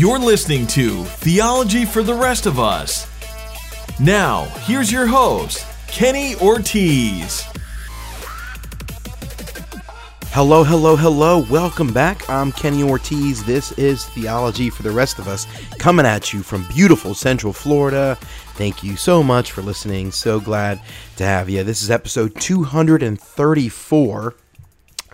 You're listening to Theology for the Rest of Us. Now, here's your host, Kenny Ortiz. Hello, hello, hello. Welcome back. I'm Kenny Ortiz. This is Theology for the Rest of Us, coming at you from beautiful Central Florida. Thank you so much for listening. So glad to have you. This is episode 234.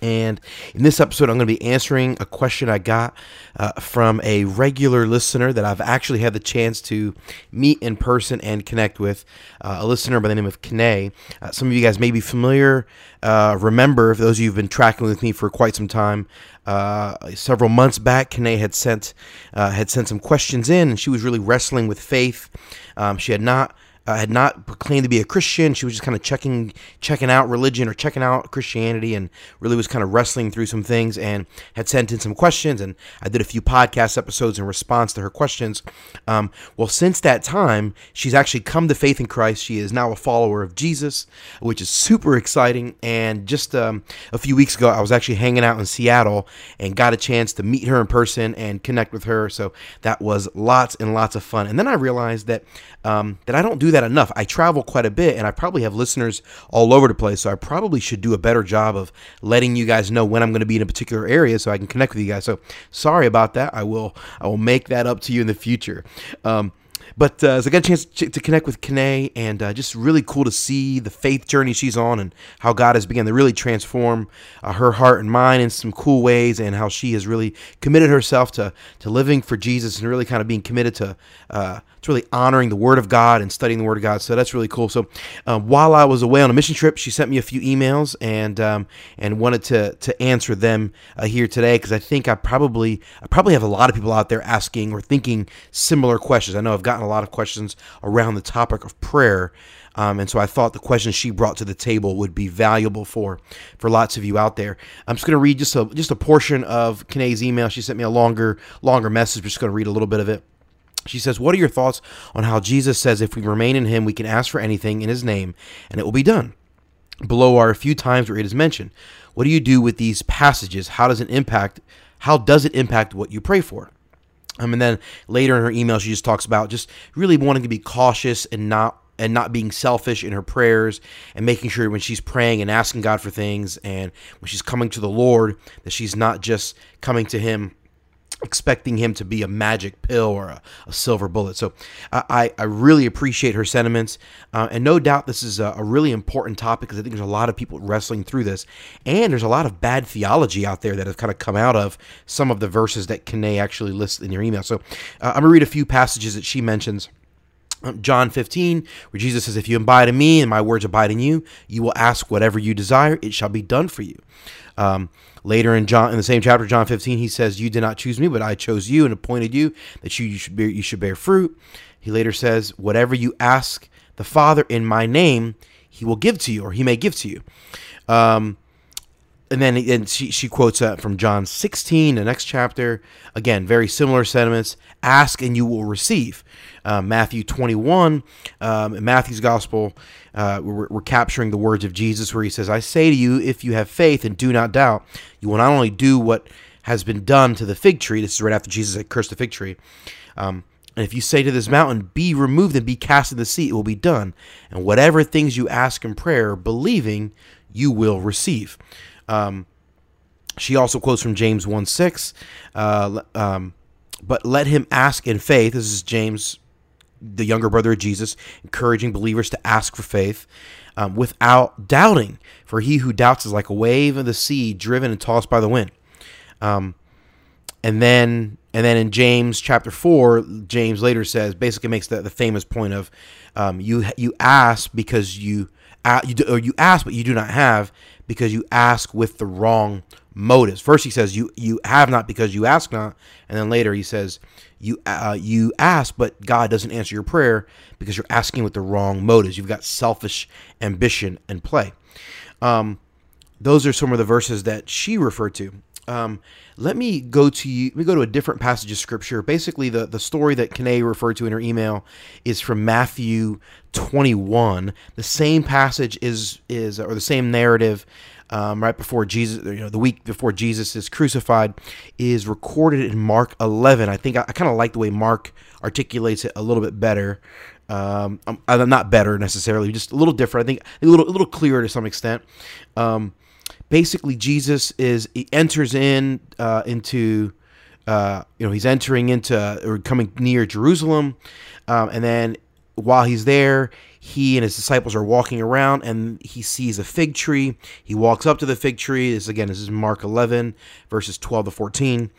And in this episode, I'm going to be answering a question I got uh, from a regular listener that I've actually had the chance to meet in person and connect with, uh, a listener by the name of Kene. Uh, some of you guys may be familiar, uh, remember, for those of you who've been tracking with me for quite some time, uh, several months back, Kene had sent uh, had sent some questions in, and she was really wrestling with faith. Um, she had not uh, had not claimed to be a Christian. She was just kind of checking checking out religion or checking out Christianity, and really was kind of wrestling through some things. And had sent in some questions, and I did a few podcast episodes in response to her questions. Um, well, since that time, she's actually come to faith in Christ. She is now a follower of Jesus, which is super exciting. And just um, a few weeks ago, I was actually hanging out in Seattle and got a chance to meet her in person and connect with her. So that was lots and lots of fun. And then I realized that um, that I don't do that enough. I travel quite a bit, and I probably have listeners all over the place. So I probably should do a better job of letting you guys know when I'm going to be in a particular area, so I can connect with you guys. So sorry about that. I will I will make that up to you in the future. Um, but uh, so I got a chance to, connect with Kene, and uh, just really cool to see the faith journey she's on and how God has begun to really transform uh, her heart and mind in some cool ways, and how she has really committed herself to to living for Jesus and really kind of being committed to uh, to really honoring the Word of God and studying the Word of God. So that's really cool. So um, while I was away on a mission trip, she sent me a few emails and um, and wanted to to answer them uh, here today because I think I probably I probably have a lot of people out there asking or thinking similar questions. I know I've gotten a lot of questions around the topic of prayer. Um, and so I thought the questions she brought to the table would be valuable for for lots of you out there. I'm just going to read just a just a portion of Kene's email. She sent me a longer longer message. We're just going to read a little bit of it. She says, What are your thoughts on how Jesus says if we remain in him, we can ask for anything in his name and it will be done? Below are a few times where it is mentioned. What do you do with these passages? How does it impact how does it impact what you pray for? Um, and then later in her email, she just talks about just really wanting to be cautious and not and not being selfish in her prayers and making sure when she's praying and asking God for things and when she's coming to the Lord that she's not just coming to Him expecting him to be a magic pill or a, a silver bullet. So I, I really appreciate her sentiments. Uh, and no doubt this is a, a really important topic because I think there's a lot of people wrestling through this. And there's a lot of bad theology out there that has kind of come out of some of the verses that Kene actually lists in your email. So uh, I'm going to read a few passages that she mentions. Um, John 15, where Jesus says, If you abide in me and my words abide in you, you will ask whatever you desire, it shall be done for you. Um, later in John, in the same chapter, John 15, he says, "You did not choose me, but I chose you and appointed you that you, you should bear, you should bear fruit." He later says, "Whatever you ask the Father in my name, He will give to you, or He may give to you." Um, and then and she, she quotes that from John 16, the next chapter. Again, very similar sentiments. Ask and you will receive. Uh, Matthew 21, um, in Matthew's gospel, uh, we're, we're, capturing the words of Jesus where he says, I say to you, if you have faith and do not doubt, you will not only do what has been done to the fig tree. This is right after Jesus had cursed the fig tree. Um, and if you say to this mountain, Be removed and be cast in the sea, it will be done. And whatever things you ask in prayer, believing, you will receive. Um, she also quotes from James 1 6. Uh, um, but let him ask in faith. This is James, the younger brother of Jesus, encouraging believers to ask for faith um, without doubting. For he who doubts is like a wave of the sea driven and tossed by the wind. Um, and then and then in James chapter 4, James later says, basically makes the, the famous point of um, you you ask because you, you or you ask but you do not have because you ask with the wrong motives. First, he says you you have not because you ask not, and then later he says you uh, you ask, but God doesn't answer your prayer because you're asking with the wrong motives. You've got selfish ambition and play. Um, those are some of the verses that she referred to. Um, let me go to you. Let me go to a different passage of scripture. Basically, the, the story that Kene referred to in her email is from Matthew 21. The same passage is is or the same narrative um, right before Jesus, you know, the week before Jesus is crucified, is recorded in Mark 11. I think I, I kind of like the way Mark articulates it a little bit better. Um, I'm, I'm not better necessarily, just a little different. I think a little, a little clearer to some extent. Um, basically, Jesus is he enters in uh, into uh, you know, he's entering into or coming near Jerusalem, um, and then while he's there, he and his disciples are walking around, and he sees a fig tree. He walks up to the fig tree. This again, this is Mark 11 verses 12 to 14.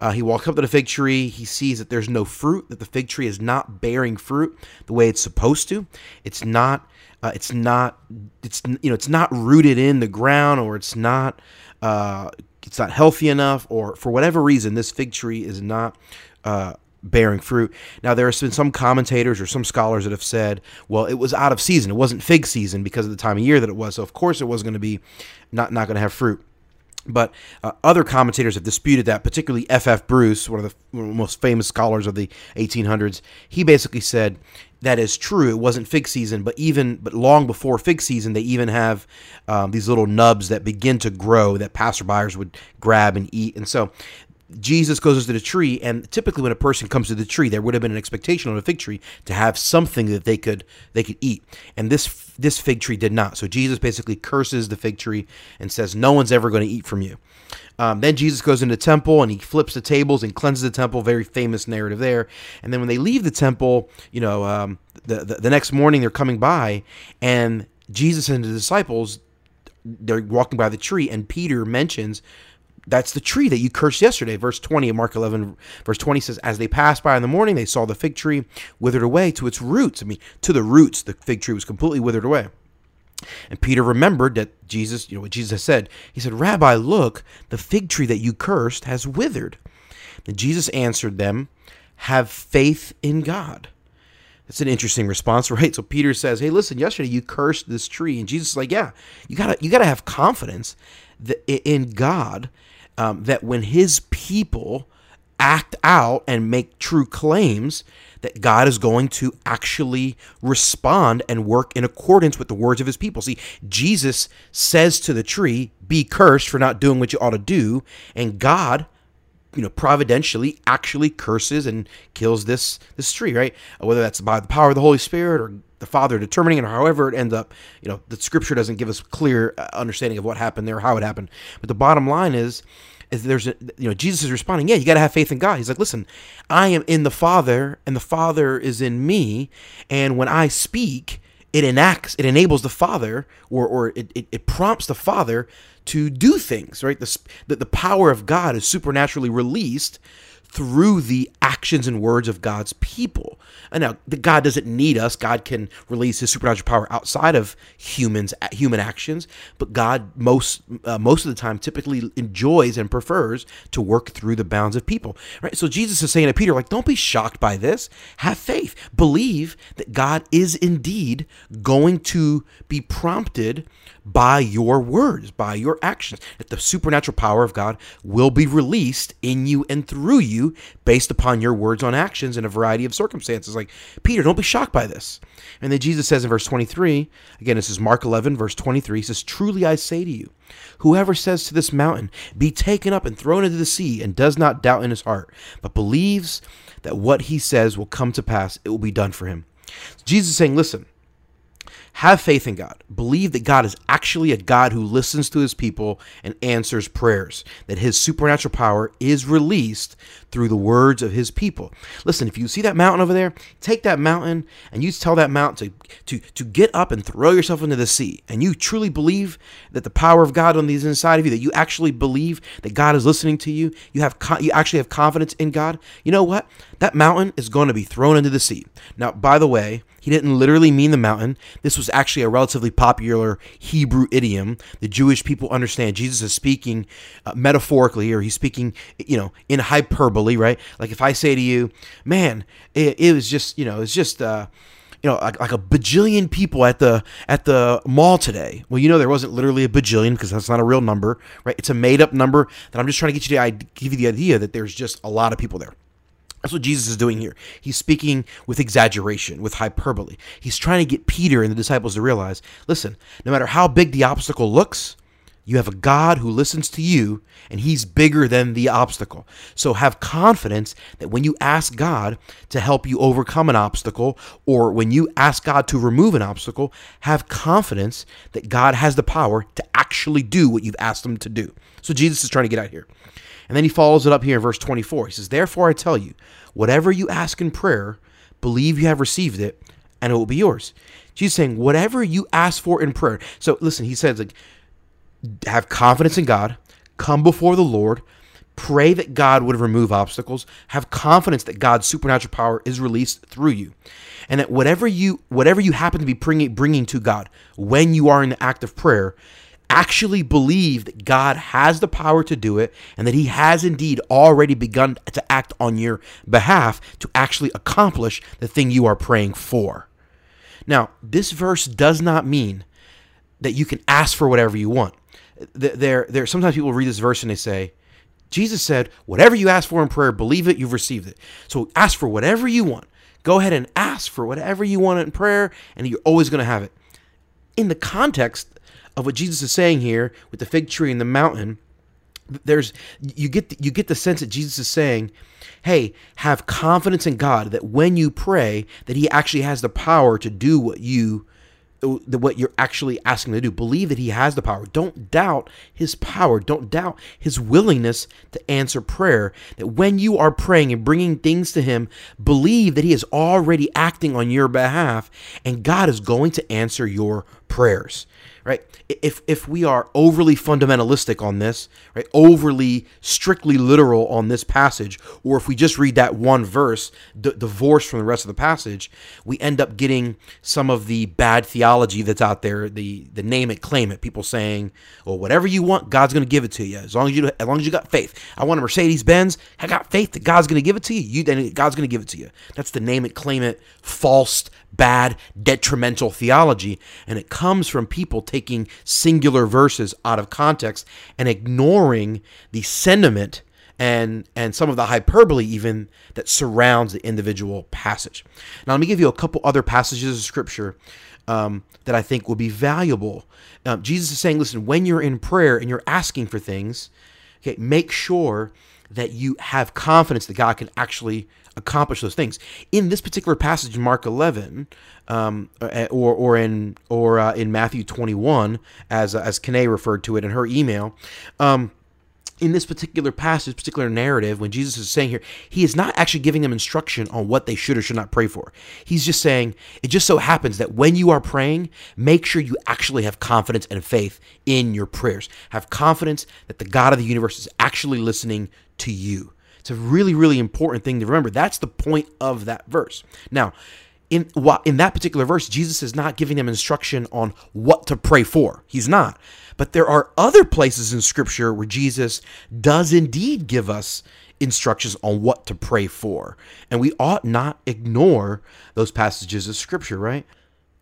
Uh, he walks up to the fig tree. He sees that there's no fruit. That the fig tree is not bearing fruit the way it's supposed to. It's not. Uh, it's not. It's you know. It's not rooted in the ground, or it's not. Uh, it's not healthy enough, or for whatever reason, this fig tree is not uh, bearing fruit. Now, there has been some commentators or some scholars that have said, well, it was out of season. It wasn't fig season because of the time of year that it was. So, of course, it wasn't going to be not, not going to have fruit. But uh, other commentators have disputed that, particularly F.F. Bruce, one of the most famous scholars of the 1800s. He basically said that is true. It wasn't fig season, but even but long before fig season, they even have um, these little nubs that begin to grow that passerbyers would grab and eat. And so Jesus goes to the tree, and typically when a person comes to the tree, there would have been an expectation on a fig tree to have something that they could they could eat, and this this fig tree did not. So Jesus basically curses the fig tree and says, "No one's ever going to eat from you." Um, then Jesus goes into the temple and he flips the tables and cleanses the temple. Very famous narrative there. And then when they leave the temple, you know, um, the, the the next morning they're coming by, and Jesus and the disciples they're walking by the tree, and Peter mentions that's the tree that you cursed yesterday. Verse 20 of Mark 11, verse 20 says, As they passed by in the morning, they saw the fig tree withered away to its roots. I mean, to the roots, the fig tree was completely withered away. And Peter remembered that Jesus, you know what Jesus said. He said, Rabbi, look, the fig tree that you cursed has withered. And Jesus answered them, Have faith in God. That's an interesting response, right? So Peter says, Hey, listen, yesterday you cursed this tree. And Jesus is like, Yeah, you gotta you gotta have confidence in God um, that when his people act out and make true claims, that God is going to actually respond and work in accordance with the words of his people. See, Jesus says to the tree, Be cursed for not doing what you ought to do. And God, you know, providentially actually curses and kills this this tree, right? Whether that's by the power of the Holy Spirit or the Father determining it, or however it ends up, you know, the scripture doesn't give us clear uh, understanding of what happened there, how it happened. But the bottom line is is there's a, you know Jesus is responding yeah you got to have faith in God he's like listen I am in the Father and the Father is in me and when I speak it enacts it enables the Father or or it, it, it prompts the Father to do things right the the power of God is supernaturally released through the actions and words of God's people. And now, God doesn't need us. God can release His supernatural power outside of humans, human actions. But God, most uh, most of the time, typically enjoys and prefers to work through the bounds of people. Right. So Jesus is saying to Peter, like, don't be shocked by this. Have faith. Believe that God is indeed going to be prompted by your words, by your actions. That the supernatural power of God will be released in you and through you based upon your words on actions in a variety of circumstances. Like, Peter, don't be shocked by this. And then Jesus says in verse 23, again, this is Mark 11, verse 23, he says, Truly I say to you, whoever says to this mountain, Be taken up and thrown into the sea, and does not doubt in his heart, but believes that what he says will come to pass, it will be done for him. Jesus is saying, Listen, have faith in God. Believe that God is actually a God who listens to his people and answers prayers, that his supernatural power is released through the words of his people. Listen, if you see that mountain over there, take that mountain and you tell that mountain to, to, to get up and throw yourself into the sea. And you truly believe that the power of God on the inside of you, that you actually believe that God is listening to you, you have you actually have confidence in God. You know what? That mountain is going to be thrown into the sea. Now, by the way, he didn't literally mean the mountain. This was actually a relatively popular Hebrew idiom. The Jewish people understand Jesus is speaking uh, metaphorically, or he's speaking, you know, in hyperbole, right? Like if I say to you, "Man, it, it was just, you know, it's just." Uh, you know, like, like a bajillion people at the at the mall today. Well, you know, there wasn't literally a bajillion because that's not a real number, right? It's a made up number that I'm just trying to get you to give you the idea that there's just a lot of people there. That's what Jesus is doing here. He's speaking with exaggeration, with hyperbole. He's trying to get Peter and the disciples to realize listen, no matter how big the obstacle looks, You have a God who listens to you, and He's bigger than the obstacle. So have confidence that when you ask God to help you overcome an obstacle, or when you ask God to remove an obstacle, have confidence that God has the power to actually do what you've asked Him to do. So Jesus is trying to get out here. And then He follows it up here in verse 24. He says, Therefore I tell you, whatever you ask in prayer, believe you have received it, and it will be yours. Jesus saying, whatever you ask for in prayer. So listen, he says, like, have confidence in God, come before the Lord, pray that God would remove obstacles, have confidence that God's supernatural power is released through you. And that whatever you whatever you happen to be bringing bringing to God when you are in the act of prayer, actually believe that God has the power to do it and that he has indeed already begun to act on your behalf to actually accomplish the thing you are praying for. Now, this verse does not mean that you can ask for whatever you want there there sometimes people read this verse and they say Jesus said, "Whatever you ask for in prayer, believe it, you've received it." So ask for whatever you want. Go ahead and ask for whatever you want in prayer, and you're always going to have it. In the context of what Jesus is saying here with the fig tree and the mountain, there's you get the, you get the sense that Jesus is saying, "Hey, have confidence in God that when you pray, that He actually has the power to do what you what you're actually asking to do. Believe that He has the power. Don't doubt His power. Don't doubt His willingness to answer prayer. That when you are praying and bringing things to Him, believe that He is already acting on your behalf and God is going to answer your prayers right? If if we are overly fundamentalistic on this, right, overly strictly literal on this passage, or if we just read that one verse d- divorced from the rest of the passage, we end up getting some of the bad theology that's out there, the the name it, claim it, people saying, "Well, whatever you want, God's going to give it to you as long as you as long as you got faith." I want a Mercedes Benz. I got faith that God's going to give it to you. You then God's going to give it to you. That's the name it, claim it, false bad, detrimental theology. And it comes from people taking singular verses out of context and ignoring the sentiment and and some of the hyperbole even that surrounds the individual passage. Now let me give you a couple other passages of scripture um, that I think will be valuable. Um, Jesus is saying, listen, when you're in prayer and you're asking for things, okay, make sure that you have confidence that God can actually accomplish those things. In this particular passage Mark 11, um, uh, or or in or uh, in Matthew 21, as as Kane referred to it in her email. Um, in this particular passage, particular narrative, when Jesus is saying here, he is not actually giving them instruction on what they should or should not pray for. He's just saying, it just so happens that when you are praying, make sure you actually have confidence and faith in your prayers. Have confidence that the God of the universe is actually listening to you. It's a really, really important thing to remember. That's the point of that verse. Now, in in that particular verse, Jesus is not giving them instruction on what to pray for. He's not. But there are other places in Scripture where Jesus does indeed give us instructions on what to pray for, and we ought not ignore those passages of Scripture, right?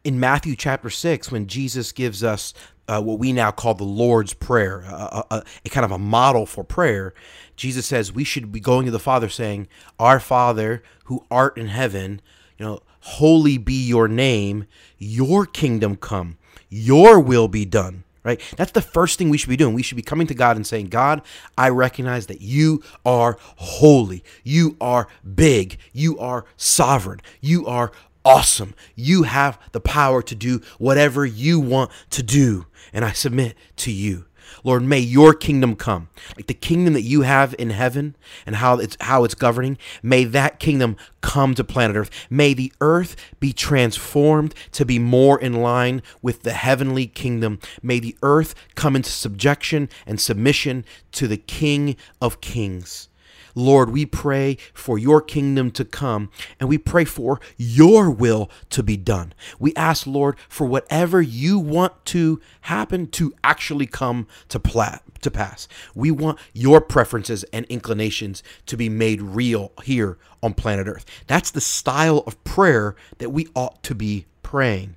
In Matthew chapter six, when Jesus gives us uh, what we now call the Lord's Prayer, a, a, a, kind of a model for prayer. Jesus says we should be going to the Father saying, Our Father who art in heaven, you know, holy be your name, your kingdom come, your will be done. Right? That's the first thing we should be doing. We should be coming to God and saying, God, I recognize that you are holy. You are big. You are sovereign. You are awesome. You have the power to do whatever you want to do. And I submit to you. Lord, may your kingdom come. Like the kingdom that you have in heaven and how it's how it's governing, may that kingdom come to planet Earth. May the earth be transformed to be more in line with the heavenly kingdom. May the earth come into subjection and submission to the King of Kings. Lord, we pray for your kingdom to come and we pray for your will to be done. We ask, Lord, for whatever you want to happen to actually come to, pla- to pass. We want your preferences and inclinations to be made real here on planet Earth. That's the style of prayer that we ought to be praying.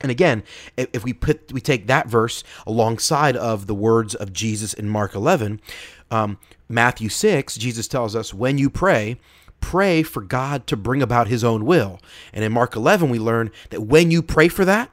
And again, if we put we take that verse alongside of the words of Jesus in Mark 11, um, Matthew 6, Jesus tells us, when you pray, pray for God to bring about his own will. And in Mark 11, we learn that when you pray for that,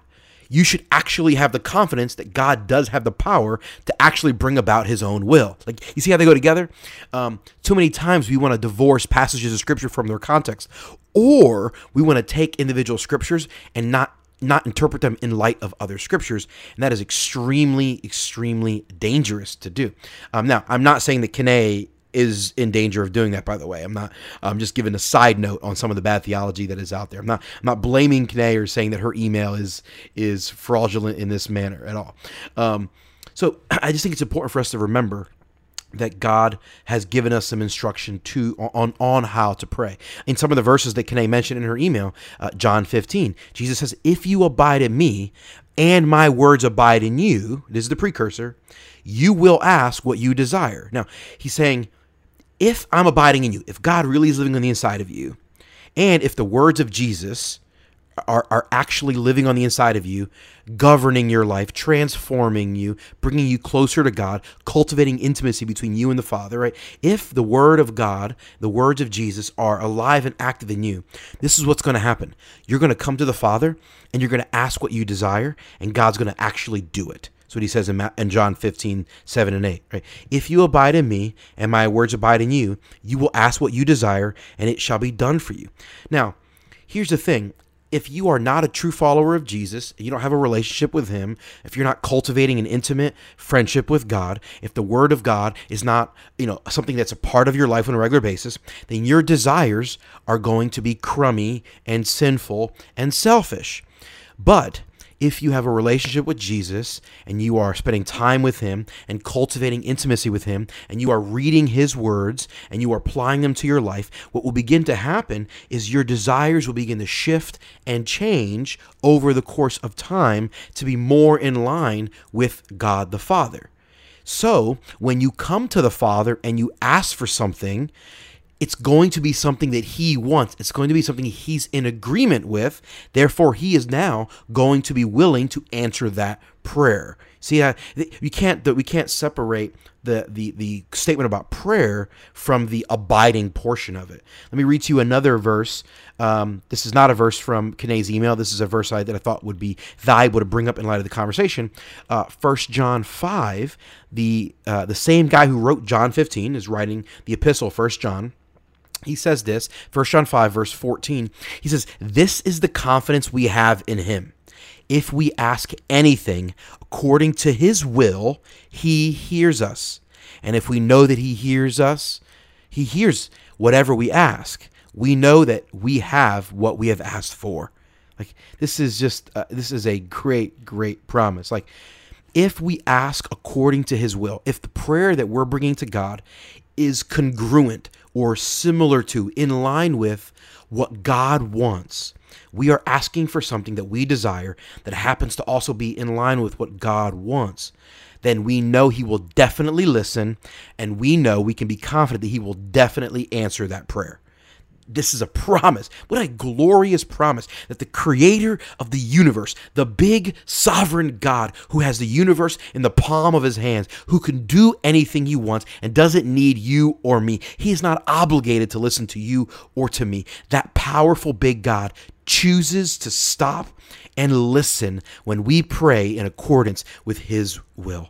you should actually have the confidence that God does have the power to actually bring about his own will. Like, you see how they go together? Um, too many times we want to divorce passages of scripture from their context, or we want to take individual scriptures and not not interpret them in light of other scriptures, and that is extremely, extremely dangerous to do. Um, now, I'm not saying that Kene is in danger of doing that. By the way, I'm not. I'm just giving a side note on some of the bad theology that is out there. I'm not. I'm not blaming Kene or saying that her email is is fraudulent in this manner at all. Um, so I just think it's important for us to remember that God has given us some instruction to on on how to pray. In some of the verses that Kene mentioned in her email, uh, John 15, Jesus says, "If you abide in me, and my words abide in you," this is the precursor, you will ask what you desire. Now he's saying if I'm abiding in you, if God really is living on the inside of you, and if the words of Jesus are, are actually living on the inside of you, governing your life, transforming you, bringing you closer to God, cultivating intimacy between you and the Father, right? If the Word of God, the words of Jesus are alive and active in you, this is what's going to happen. You're going to come to the Father and you're going to ask what you desire, and God's going to actually do it. That's what he says in, in John 15, 7 and 8. Right? If you abide in me and my words abide in you, you will ask what you desire and it shall be done for you. Now, here's the thing. If you are not a true follower of Jesus, you don't have a relationship with him, if you're not cultivating an intimate friendship with God, if the word of God is not, you know, something that's a part of your life on a regular basis, then your desires are going to be crummy and sinful and selfish. But if you have a relationship with Jesus and you are spending time with Him and cultivating intimacy with Him and you are reading His words and you are applying them to your life, what will begin to happen is your desires will begin to shift and change over the course of time to be more in line with God the Father. So, when you come to the Father and you ask for something, it's going to be something that he wants. It's going to be something he's in agreement with. Therefore, he is now going to be willing to answer that prayer. See, uh, we can't we can't separate the, the the statement about prayer from the abiding portion of it. Let me read to you another verse. Um, this is not a verse from Kene's email. This is a verse I, that I thought would be valuable to bring up in light of the conversation. Uh, First John five. The uh, the same guy who wrote John fifteen is writing the epistle. First John he says this, 1 John 5, verse 14. He says, This is the confidence we have in him. If we ask anything according to his will, he hears us. And if we know that he hears us, he hears whatever we ask. We know that we have what we have asked for. Like this is just uh, this is a great great promise. Like if we ask according to his will, if the prayer that we're bringing to God is congruent or similar to, in line with what God wants. We are asking for something that we desire that happens to also be in line with what God wants. Then we know He will definitely listen, and we know we can be confident that He will definitely answer that prayer this is a promise. What a glorious promise that the creator of the universe, the big sovereign God who has the universe in the palm of his hands, who can do anything he wants and doesn't need you or me. He is not obligated to listen to you or to me. That powerful big God chooses to stop and listen when we pray in accordance with his will.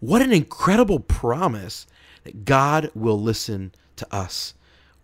What an incredible promise that God will listen to us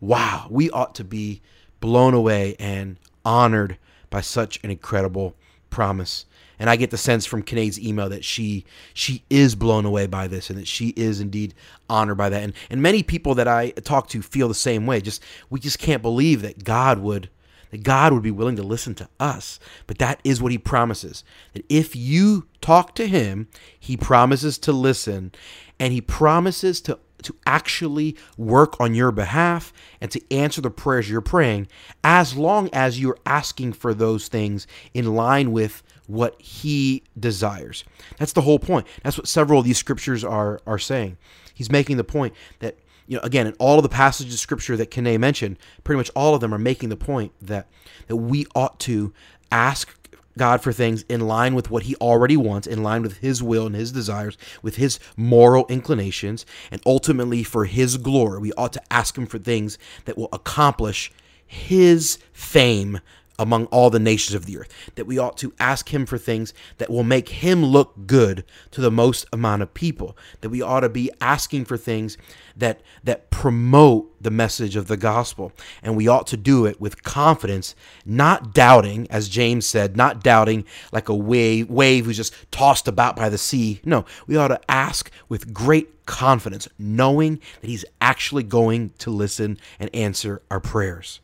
wow, we ought to be blown away and honored by such an incredible promise. And I get the sense from Kinney's email that she she is blown away by this and that she is indeed honored by that. And and many people that I talk to feel the same way. Just we just can't believe that God would that God would be willing to listen to us. But that is what he promises. That if you talk to him, he promises to listen and he promises to to actually work on your behalf and to answer the prayers you're praying as long as you're asking for those things in line with what he desires. That's the whole point. That's what several of these scriptures are are saying. He's making the point that you know again in all of the passages of scripture that Kene mentioned, pretty much all of them are making the point that that we ought to ask God for things in line with what he already wants, in line with his will and his desires, with his moral inclinations, and ultimately for his glory. We ought to ask him for things that will accomplish his fame among all the nations of the earth. That we ought to ask him for things that will make him look good to the most amount of people. That we ought to be asking for things that that promote the message of the gospel. And we ought to do it with confidence, not doubting, as James said, not doubting like a wave wave who's just tossed about by the sea. No, we ought to ask with great confidence, knowing that he's actually going to listen and answer our prayers.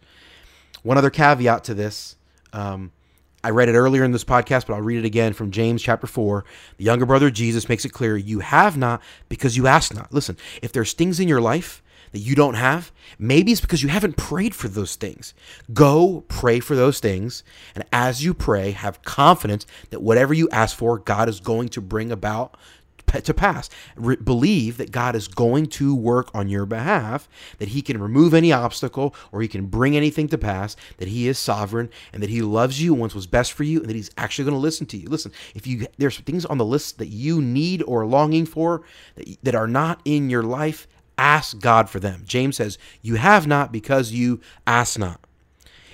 One other caveat to this. Um, I read it earlier in this podcast, but I'll read it again from James chapter 4. The younger brother Jesus makes it clear you have not because you ask not. Listen, if there's things in your life that you don't have, maybe it's because you haven't prayed for those things. Go pray for those things. And as you pray, have confidence that whatever you ask for, God is going to bring about to pass. Re- believe that God is going to work on your behalf, that He can remove any obstacle or He can bring anything to pass, that He is sovereign and that He loves you, and wants what's best for you, and that He's actually going to listen to you. Listen, if you there's things on the list that you need or longing for that, that are not in your life, ask God for them. James says, You have not because you ask not.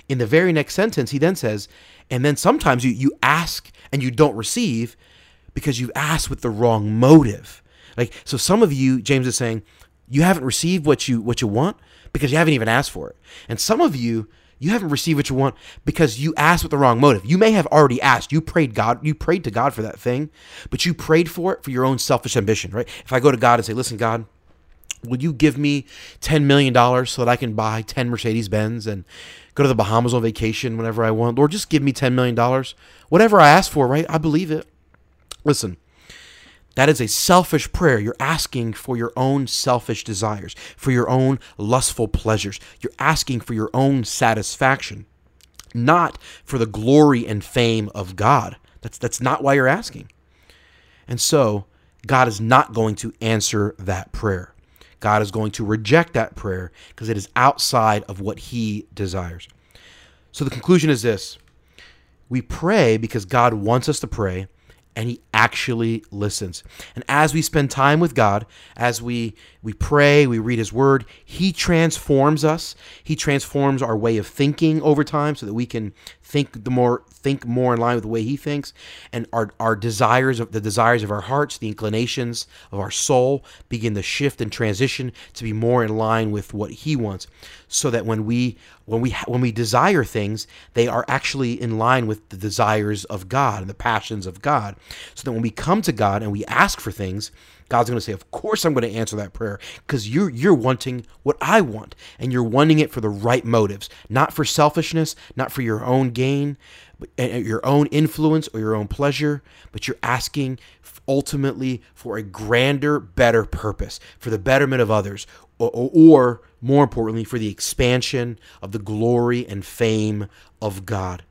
In the very next sentence, he then says, and then sometimes you, you ask and you don't receive because you've asked with the wrong motive. Like so some of you James is saying you haven't received what you what you want because you haven't even asked for it. And some of you you haven't received what you want because you asked with the wrong motive. You may have already asked. You prayed God, you prayed to God for that thing, but you prayed for it for your own selfish ambition, right? If I go to God and say, "Listen, God, will you give me 10 million dollars so that I can buy 10 Mercedes Benz and go to the Bahamas on vacation whenever I want, Lord, just give me 10 million dollars." Whatever I ask for, right? I believe it. Listen, that is a selfish prayer. You're asking for your own selfish desires, for your own lustful pleasures. You're asking for your own satisfaction, not for the glory and fame of God. That's, that's not why you're asking. And so, God is not going to answer that prayer. God is going to reject that prayer because it is outside of what He desires. So, the conclusion is this we pray because God wants us to pray and he actually listens. And as we spend time with God, as we we pray, we read his word, he transforms us. He transforms our way of thinking over time so that we can think the more think more in line with the way he thinks and our our desires of the desires of our hearts, the inclinations of our soul begin to shift and transition to be more in line with what he wants so that when we when we when we desire things, they are actually in line with the desires of God and the passions of God. So that when we come to God and we ask for things, God's going to say, "Of course I'm going to answer that prayer because you're you're wanting what I want and you're wanting it for the right motives, not for selfishness, not for your own gain, but your own influence or your own pleasure, but you're asking ultimately for a grander, better purpose, for the betterment of others, or, or more importantly, for the expansion of the glory and fame of God.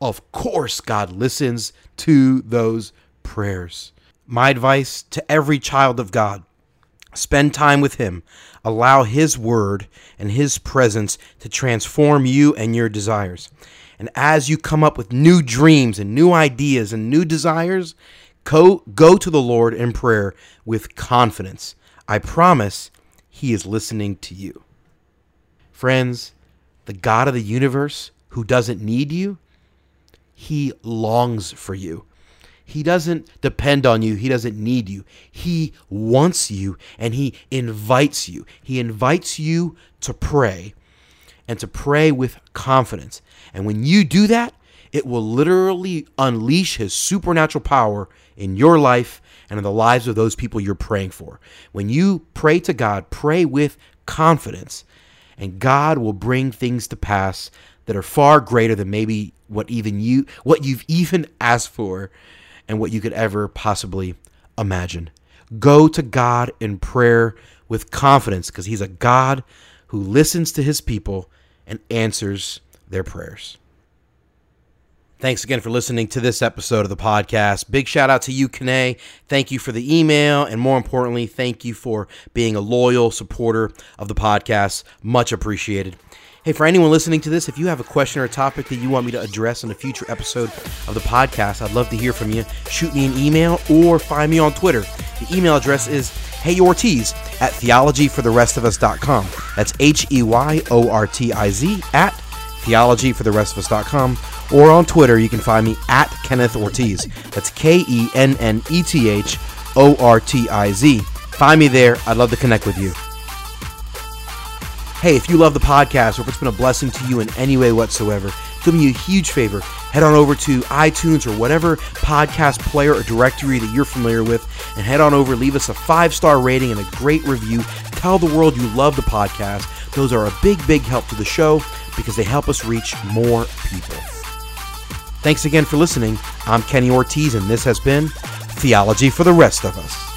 Of course, God listens to those prayers. My advice to every child of God spend time with Him. Allow His Word and His presence to transform you and your desires. And as you come up with new dreams and new ideas and new desires, go, go to the Lord in prayer with confidence. I promise He is listening to you. Friends, the God of the universe who doesn't need you, He longs for you. He doesn't depend on you. He doesn't need you. He wants you and he invites you. He invites you to pray and to pray with confidence. And when you do that, it will literally unleash his supernatural power in your life and in the lives of those people you're praying for. When you pray to God, pray with confidence, and God will bring things to pass that are far greater than maybe what even you what you've even asked for and what you could ever possibly imagine. Go to God in prayer with confidence because He's a God who listens to His people and answers their prayers. Thanks again for listening to this episode of the podcast. Big shout out to you, Kane. Thank you for the email. And more importantly, thank you for being a loyal supporter of the podcast. Much appreciated. Hey, for anyone listening to this, if you have a question or a topic that you want me to address in a future episode of the podcast, I'd love to hear from you. Shoot me an email or find me on Twitter. The email address is heyortiz at theologyfortherestofus.com. That's H E Y O R T I Z at theologyfortherestofus.com, or on Twitter, you can find me at Kenneth Ortiz. That's K E N N E T H O R T I Z. Find me there. I'd love to connect with you. Hey, if you love the podcast or if it's been a blessing to you in any way whatsoever, do me a huge favor. Head on over to iTunes or whatever podcast player or directory that you're familiar with and head on over, leave us a five star rating and a great review. Tell the world you love the podcast. Those are a big, big help to the show because they help us reach more people. Thanks again for listening. I'm Kenny Ortiz, and this has been Theology for the Rest of Us.